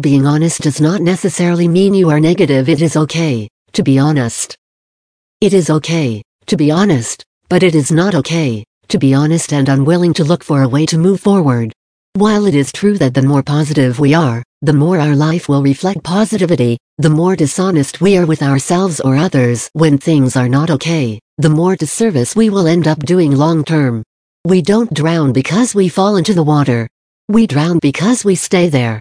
Being honest does not necessarily mean you are negative. It is okay to be honest. It is okay to be honest, but it is not okay to be honest and unwilling to look for a way to move forward. While it is true that the more positive we are, the more our life will reflect positivity, the more dishonest we are with ourselves or others when things are not okay, the more disservice we will end up doing long term. We don't drown because we fall into the water. We drown because we stay there.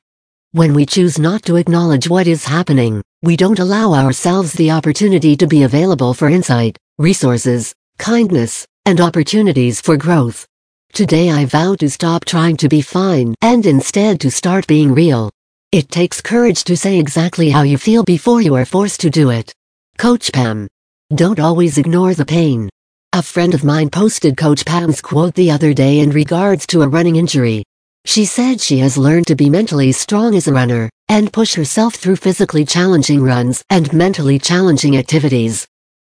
When we choose not to acknowledge what is happening, we don't allow ourselves the opportunity to be available for insight, resources, kindness, and opportunities for growth. Today I vow to stop trying to be fine and instead to start being real. It takes courage to say exactly how you feel before you are forced to do it. Coach Pam. Don't always ignore the pain. A friend of mine posted Coach Pam's quote the other day in regards to a running injury. She said she has learned to be mentally strong as a runner and push herself through physically challenging runs and mentally challenging activities.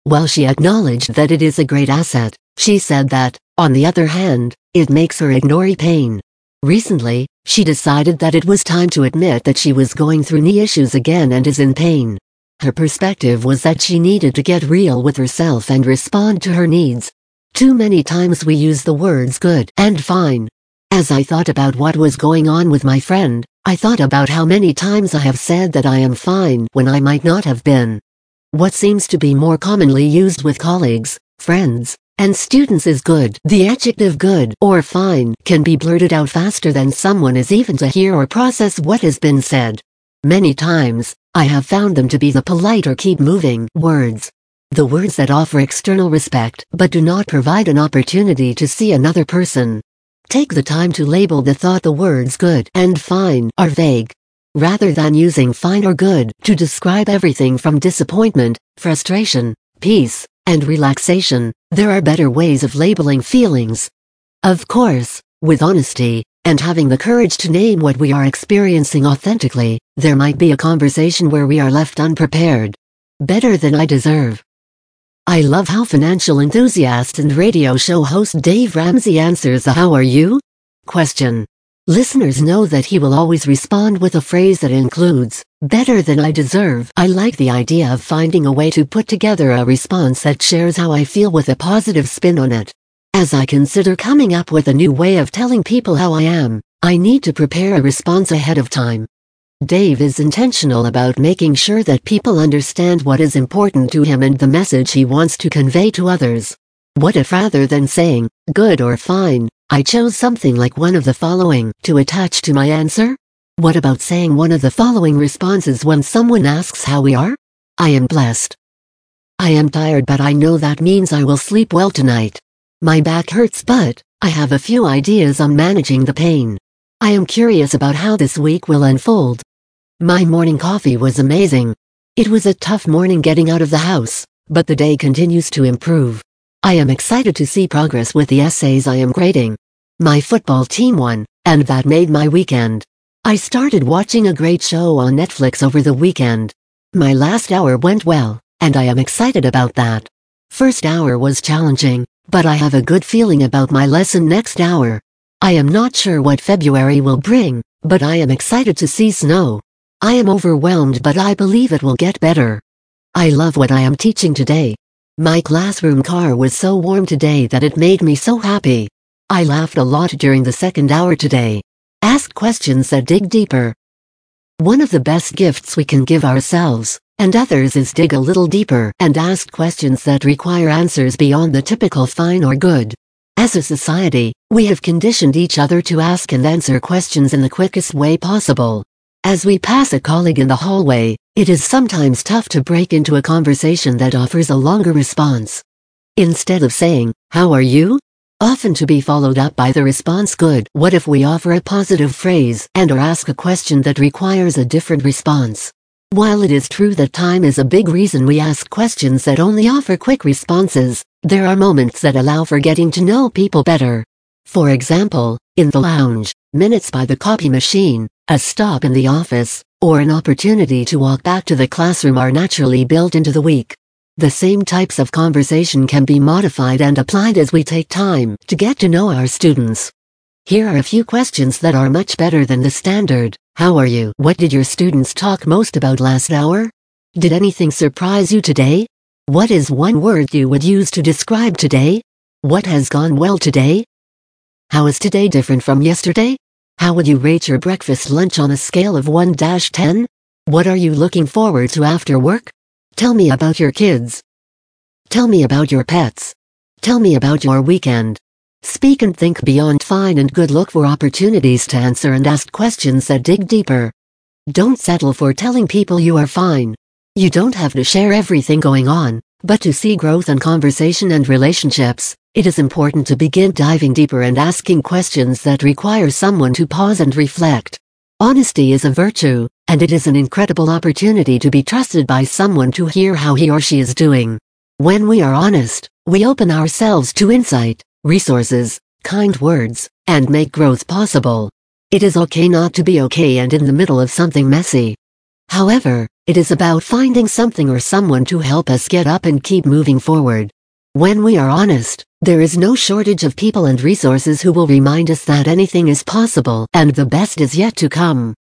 While she acknowledged that it is a great asset, she said that, on the other hand, it makes her ignore pain. Recently, she decided that it was time to admit that she was going through knee issues again and is in pain. Her perspective was that she needed to get real with herself and respond to her needs. Too many times we use the words good and fine. As I thought about what was going on with my friend, I thought about how many times I have said that I am fine when I might not have been. What seems to be more commonly used with colleagues, friends, and students is good. The adjective good or fine can be blurted out faster than someone is even to hear or process what has been said. Many times, I have found them to be the polite or keep moving words. The words that offer external respect but do not provide an opportunity to see another person. Take the time to label the thought the words good and fine are vague. Rather than using fine or good to describe everything from disappointment, frustration, peace, and relaxation, there are better ways of labeling feelings. Of course, with honesty, and having the courage to name what we are experiencing authentically, there might be a conversation where we are left unprepared. Better than I deserve. I love how financial enthusiast and radio show host Dave Ramsey answers the how are you? question. Listeners know that he will always respond with a phrase that includes, better than I deserve. I like the idea of finding a way to put together a response that shares how I feel with a positive spin on it. As I consider coming up with a new way of telling people how I am, I need to prepare a response ahead of time. Dave is intentional about making sure that people understand what is important to him and the message he wants to convey to others. What if rather than saying, good or fine, I chose something like one of the following to attach to my answer? What about saying one of the following responses when someone asks how we are? I am blessed. I am tired but I know that means I will sleep well tonight. My back hurts but, I have a few ideas on managing the pain. I am curious about how this week will unfold. My morning coffee was amazing. It was a tough morning getting out of the house, but the day continues to improve. I am excited to see progress with the essays I am grading. My football team won, and that made my weekend. I started watching a great show on Netflix over the weekend. My last hour went well, and I am excited about that. First hour was challenging, but I have a good feeling about my lesson next hour. I am not sure what February will bring, but I am excited to see snow. I am overwhelmed but I believe it will get better. I love what I am teaching today. My classroom car was so warm today that it made me so happy. I laughed a lot during the second hour today. Ask questions that dig deeper. One of the best gifts we can give ourselves and others is dig a little deeper and ask questions that require answers beyond the typical fine or good. As a society, we have conditioned each other to ask and answer questions in the quickest way possible. As we pass a colleague in the hallway, it is sometimes tough to break into a conversation that offers a longer response. Instead of saying, How are you? Often to be followed up by the response good. What if we offer a positive phrase and or ask a question that requires a different response? While it is true that time is a big reason we ask questions that only offer quick responses, there are moments that allow for getting to know people better. For example, in the lounge, minutes by the copy machine, a stop in the office, or an opportunity to walk back to the classroom are naturally built into the week. The same types of conversation can be modified and applied as we take time to get to know our students. Here are a few questions that are much better than the standard, How are you? What did your students talk most about last hour? Did anything surprise you today? What is one word you would use to describe today? What has gone well today? How is today different from yesterday? How would you rate your breakfast lunch on a scale of 1-10? What are you looking forward to after work? Tell me about your kids. Tell me about your pets. Tell me about your weekend. Speak and think beyond fine and good. Look for opportunities to answer and ask questions that dig deeper. Don't settle for telling people you are fine. You don't have to share everything going on, but to see growth in conversation and relationships, it is important to begin diving deeper and asking questions that require someone to pause and reflect. Honesty is a virtue, and it is an incredible opportunity to be trusted by someone to hear how he or she is doing. When we are honest, we open ourselves to insight, resources, kind words, and make growth possible. It is okay not to be okay and in the middle of something messy. However, it is about finding something or someone to help us get up and keep moving forward. When we are honest, there is no shortage of people and resources who will remind us that anything is possible and the best is yet to come.